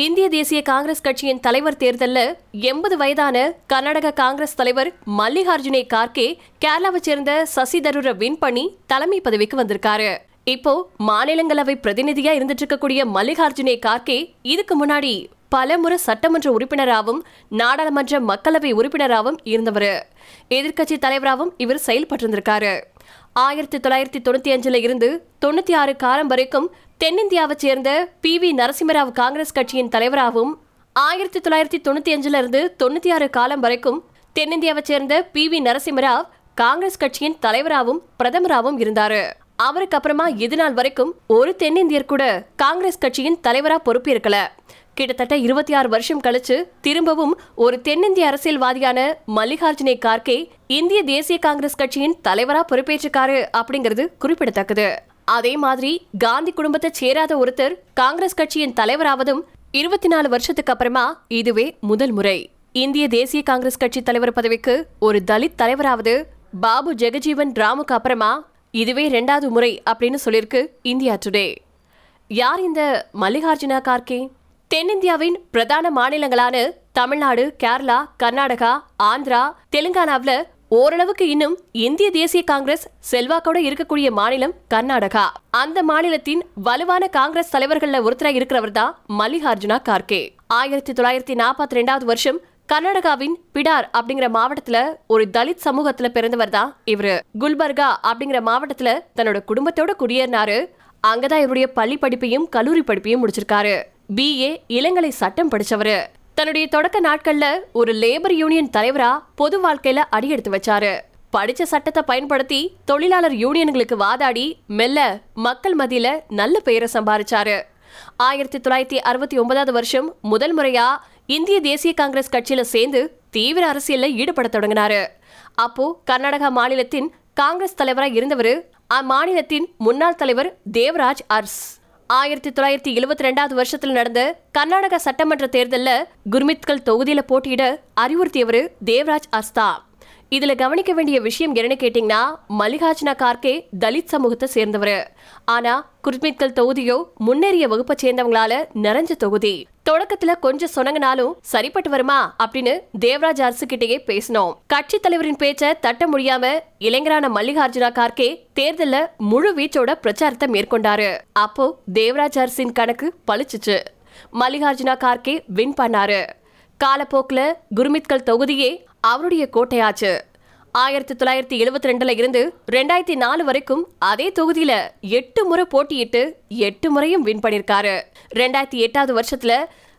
இந்திய தேசிய காங்கிரஸ் கட்சியின் தலைவர் தேர்தலில் எண்பது வயதான கர்நாடக காங்கிரஸ் தலைவர் மல்லிகார்ஜுனே கார்கே கேரளாவை சேர்ந்த சசி தரூரை வின் பண்ணி தலைமை பதவிக்கு வந்திருக்காரு. இப்போ மாநிலங்களவை பிரதிநிதியா இருந்துட்டு இருக்கக்கூடிய மல்லிகார்ஜுனே கார்கே இதுக்கு முன்னாடி பலமுறை சட்டமன்ற உறுப்பினராகவும் நாடாளுமன்ற மக்களவை உறுப்பினராகவும் இருந்தவர். எதிர்க்கட்சி தலைவராகவும் இவர் செயல்பட்டிருந்திருக்காரு. ஆயிரத்தி தொள்ளாயிரத்தி தொண்ணூத்தி அஞ்சுல இருந்து தொண்ணூத்தி ஆறு காலம் வரைக்கும் தென்னிந்தியாவை சேர்ந்த பி. வி. நரசிம்மராவ் காங்கிரஸ் கட்சியின் தலைவராகவும் ஆயிரத்தி தொள்ளாயிரத்தி தொண்ணூத்தி அஞ்சுல இருந்து தொண்ணூத்தி ஆறு காலம் வரைக்கும் தென்னிந்தியாவை சேர்ந்த பி. வி. நரசிம்மராவ் காங்கிரஸ் கட்சியின் தலைவராகவும் பிரதமராகவும் இருந்தாரு. அவருக்கு அப்புறமா இது நாள் வரைக்கும் ஒரு தென்னிந்தியர் கூட காங்கிரஸ் கட்சியின் தலைவரா பொறுப்பேற்கல. கிட்டத்தட்ட இருபத்தி ஆறு வருஷம் கழிச்சு திரும்பவும் ஒரு தென்னிந்திய அரசியல்வாதியான மல்லிகார்ஜுனே கார்கே இந்திய தேசிய காங்கிரஸ் கட்சியின் தலைவரா பொறுப்பேற்றிருக்காரு அப்படிங்கிறது குறிப்பிடத்தக்கது. அதே மாதிரி காந்தி குடும்பத்தை சேராத ஒருத்தர் காங்கிரஸ் கட்சியின் தலைவராவதும் இருபத்தி நாலு வருஷத்துக்கு அப்புறமா இதுவே முதல் முறை. இந்திய தேசிய காங்கிரஸ் கட்சி தலைவர் பதவிக்கு ஒரு தலித் தலைவராவது பாபு ஜெகஜீவன் ராமுக்கு அப்புறமா இதுவே ரெண்டாவது முறை அப்படின்னு சொல்லியிருக்கு இந்தியா டுடே. யார் இந்த மல்லிகார்ஜுனா கார்கே? தென்னிந்தியாவின் பிரதான மாநிலங்களான தமிழ்நாடு கேரளா கர்நாடகா ஆந்திரா தெலுங்கானாவுல ஓரளவுக்கு இன்னும் இந்திய தேசிய காங்கிரஸ் செல்வாக்கோட இருக்கக்கூடிய மாநிலம் கர்நாடகா. அந்த மாநிலத்தின் வலுவான காங்கிரஸ் தலைவர்கள்ல ஒருத்தரா இருக்கிறவர் தான் மல்லிகார்ஜுனா கார்கே. ஆயிரத்தி தொள்ளாயிரத்தி நாற்பத்தி ரெண்டாவது வருஷம் கர்நாடகாவின் பிடார் அப்படிங்கிற மாவட்டத்துல ஒரு தலித் சமூகத்துல பிறந்தவர் தான் இவரு. குல்பர்கா அப்படிங்கிற மாவட்டத்துல தன்னோட குடும்பத்தோட குடியேறினாரு. அங்கதான் இவருடைய பள்ளி படிப்பையும் கல்லூரி படிப்பையும் முடிச்சிருக்காரு. பிஏ இளங்கலை சட்டம் படிச்சவரு. தன்னுடைய தொடக்க நாட்கள்ல ஒரு லேபர் யூனியன் தலைவரா பொது வாழ்க்கையில அடியெடுத்து வச்சாரு. படிச்ச சட்டத்தை பயன்படுத்தி தொழிலாளர் யூனியன்களுக்கு வாதாடி மெல்ல மக்கள் மத்தியில நல்ல பெயரை சம்பாரிச்சாரு. ஆயிரத்தி தொள்ளாயிரத்தி அறுபத்தி ஒன்பதாவது வருஷம் முதல் முறையா இந்திய தேசிய காங்கிரஸ் கட்சியில சேர்ந்து தீவிர அரசியல்ல ஈடுபட தொடங்கினாரு. அப்போ கர்நாடகா மாநிலத்தின் காங்கிரஸ் தலைவராக இருந்தவர் அம்மாநிலத்தின் முன்னாள் தலைவர் தேவராஜ் அர்ஸ். ஆயிரத்தி தொள்ளாயிரத்தி எழுபத்தி ரெண்டாவது வருஷத்தில் நடந்த கர்நாடக சட்டமன்ற தேர்தலில் குர்மித்கல் தொகுதியில் போட்டியிட அறிவுறுத்தியவர் தேவராஜ் அஸ்தா. இதுல கவனிக்க வேண்டிய விஷயம் என்னன்னு கேட்டீங்கன்னா மல்லிகார்ஜுனா கார்கே தலித் சமூகத்தை சேர்ந்தவர். ஆனா குர்மித்கல் தொகுதியோ முன்னேறிய வகுப்பை சேர்ந்தவங்களால நிறைஞ்ச தொகுதி. தொடக்கத்துல கொஞ்சம் சொன்னங்கனாலும் சரிப்பட்டு வருமா அப்படின்னு தேவராஜ் அரசு கிட்டேயே பேசினோம். கட்சி தலைவரின் பேச்ச தட்ட முடியாம இளைஞரான மல்லிகார்ஜுனா கார்கே தேர்தல்ல முழு வீச்சோட பிரச்சாரத்தை மேற்கொண்டாரு. அப்போ தேவராஜ் அரசின் கணக்கு பளிச்சுச்சு. மல்லிகார்ஜுனா கார்கே வின் பண்ணாரு. காலப்போக்குல குருமித்கல் தொகுதியே அவருடைய கோட்டையாச்சு. ஆயிரத்தி தொள்ளாயிரத்தி எழுபத்தி ரெண்டுல இருந்து ரெண்டாயிரத்தி நாலு வரைக்கும் அதே தொகுதியில எட்டு முறை போட்டியிட்டு எட்டு முறையும் வின் பண்ணிருக்காரு ரெண்டாயிரத்தி எட்டாவது வருஷத்துல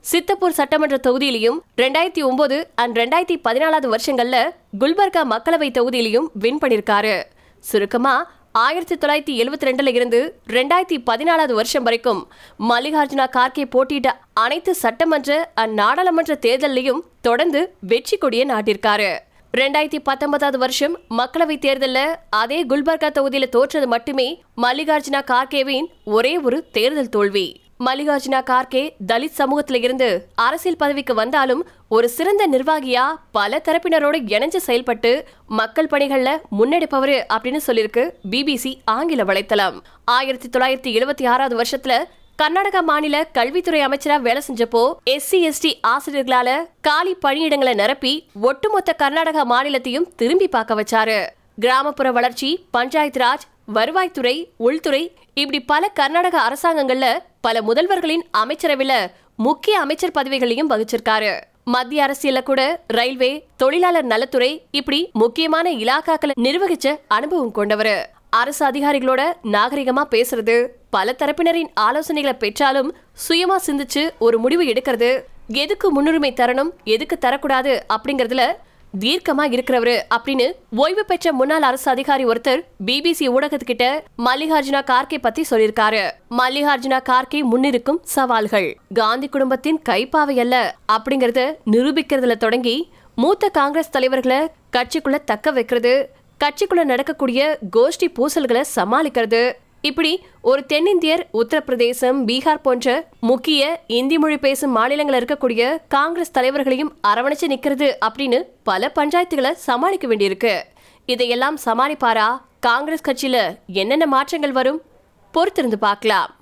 சித்தப்பூர் சட்டமன்ற தொகுதியிலையும் ரெண்டாயிரத்தி ஒன்பது அண்ட் ரெண்டாயிரத்தி பதினாலாவது வருஷங்கள்ல குல்பர்கா மக்களவை தொகுதியிலையும் வின் பண்ணிருக்காரு சுருக்கமா ஆயிரத்தி தொள்ளாயிரத்தி எழுபத்தி ரெண்டுல இருந்து ரெண்டாயிரத்தி பதினாலாவது வருஷம் வரைக்கும் மல்லிகார்ஜுனா கார்கே போட்டியிட்ட அனைத்து சட்டமன்ற அந்நாடாளுமன்ற தேர்தலையும் தொடர்ந்து வெற்றி கொடியை நாட்டிருக்காரு ரெண்டாயிரத்தி பத்தொன்பதாவது வருஷம் மக்களவை தேர்தல்ல அதே குல்பர்கா தொகுதியில தோற்றது மட்டுமே மல்லிகார்ஜுனா கார்கேவின் ஒரே ஒரு தேர்தல் தோல்வி. மல்லிகார்ஜுனா கார்கே தலித் சமூகத்தில இருந்து அரசியல் பதவிக்கு வந்தாலும் ஒரு சிறந்த நிர்வாகியா பல தரப்பினரோட இணைஞ்சு செயல்பட்டு மக்கள் பணிகள்ல முன்னெடுப்பவரு அப்படின்னு சொல்லியிருக்கு பிபிசி ஆங்கில வலைத்தளம். ஆயிரத்தி தொள்ளாயிரத்தி எழுபத்தி ஆறாவது வருஷத்துல கர்நாடக மாநில கல்வித்துறை அமைச்சரா வேலை செஞ்சப்போ எஸ்சி எஸ்டி ஆசிரியர்களால காலி பணியிடங்களை நிரப்பி ஒட்டுமொத்த கர்நாடக மாநிலத்தையும் திரும்பி பார்க்க வச்சாரு. கிராமப்புற வளர்ச்சி பஞ்சாயத்து ராஜ் வருவாய்த்துறை உள்துறை இப்படி பல கர்நாடக அரசாங்கங்கள்ல பல முதல்வர்களின் அமைச்சரவையில முக்கிய அமைச்சர் பதவிகளையும் வகிச்சிருக்காரு. மத்திய அரசியல கூட ரயில்வே தொழிலாளர் நலத்துறை இப்படி முக்கியமான இலாக்காக்களை நிர்வகிச்ச அனுபவம் கொண்டவர். அரசு அதிகாரிகளோட நாகரிகமா பேசுறது பல தரப்பினரின் ஆலோசனைகளை பெற்றாலும் சுயமா சிந்திச்சு ஒரு முடிவு எடுக்கிறது. எதுக்கு முன்னுரிமை தரணும் எதுக்கு தரக்கூடாது அப்படிங்கறதுல தீர்க்கமா இருக்கிறவரு அப்படின்னு ஓய்வு பெற்ற முன்னாள் அரசு அதிகாரி ஒருத்தர் பிபிசி ஊடகத்துக்கிட்ட மல்லிகார்ஜுனா கார்கே பத்தி சொல்லியிருக்காரு. மல்லிகார்ஜுனா கார்கே முன்னிருக்கும் சவால்கள். காந்தி குடும்பத்தின் கைப்பாவை அல்ல அப்படிங்கறத நிரூபிக்கிறதுல தொடங்கி மூத்த காங்கிரஸ் தலைவர்களை கட்சிக்குள்ள தக்க வைக்கிறது. கட்சிக்குள்ள நடக்கக்கூடிய கோஷ்டி பூசல்களை சமாளிக்கிறது. இப்படி ஒரு தென்னிந்தியர் உத்தரப்பிரதேசம் பீகார் போன்ற முக்கிய இந்தி மொழி பேசும் மாநிலங்கள் இருக்கக்கூடிய காங்கிரஸ் தலைவர்களையும் அரவணைச்சு நிக்கிறது அப்படின்னு பல பஞ்சாயத்துகளை சமாளிக்க வேண்டியிருக்கு. இதையெல்லாம் சமாளிப்பாரா? காங்கிரஸ் கட்சியில என்னென்ன மாற்றங்கள் வரும்? பொறுத்திருந்து பார்க்கலாம்.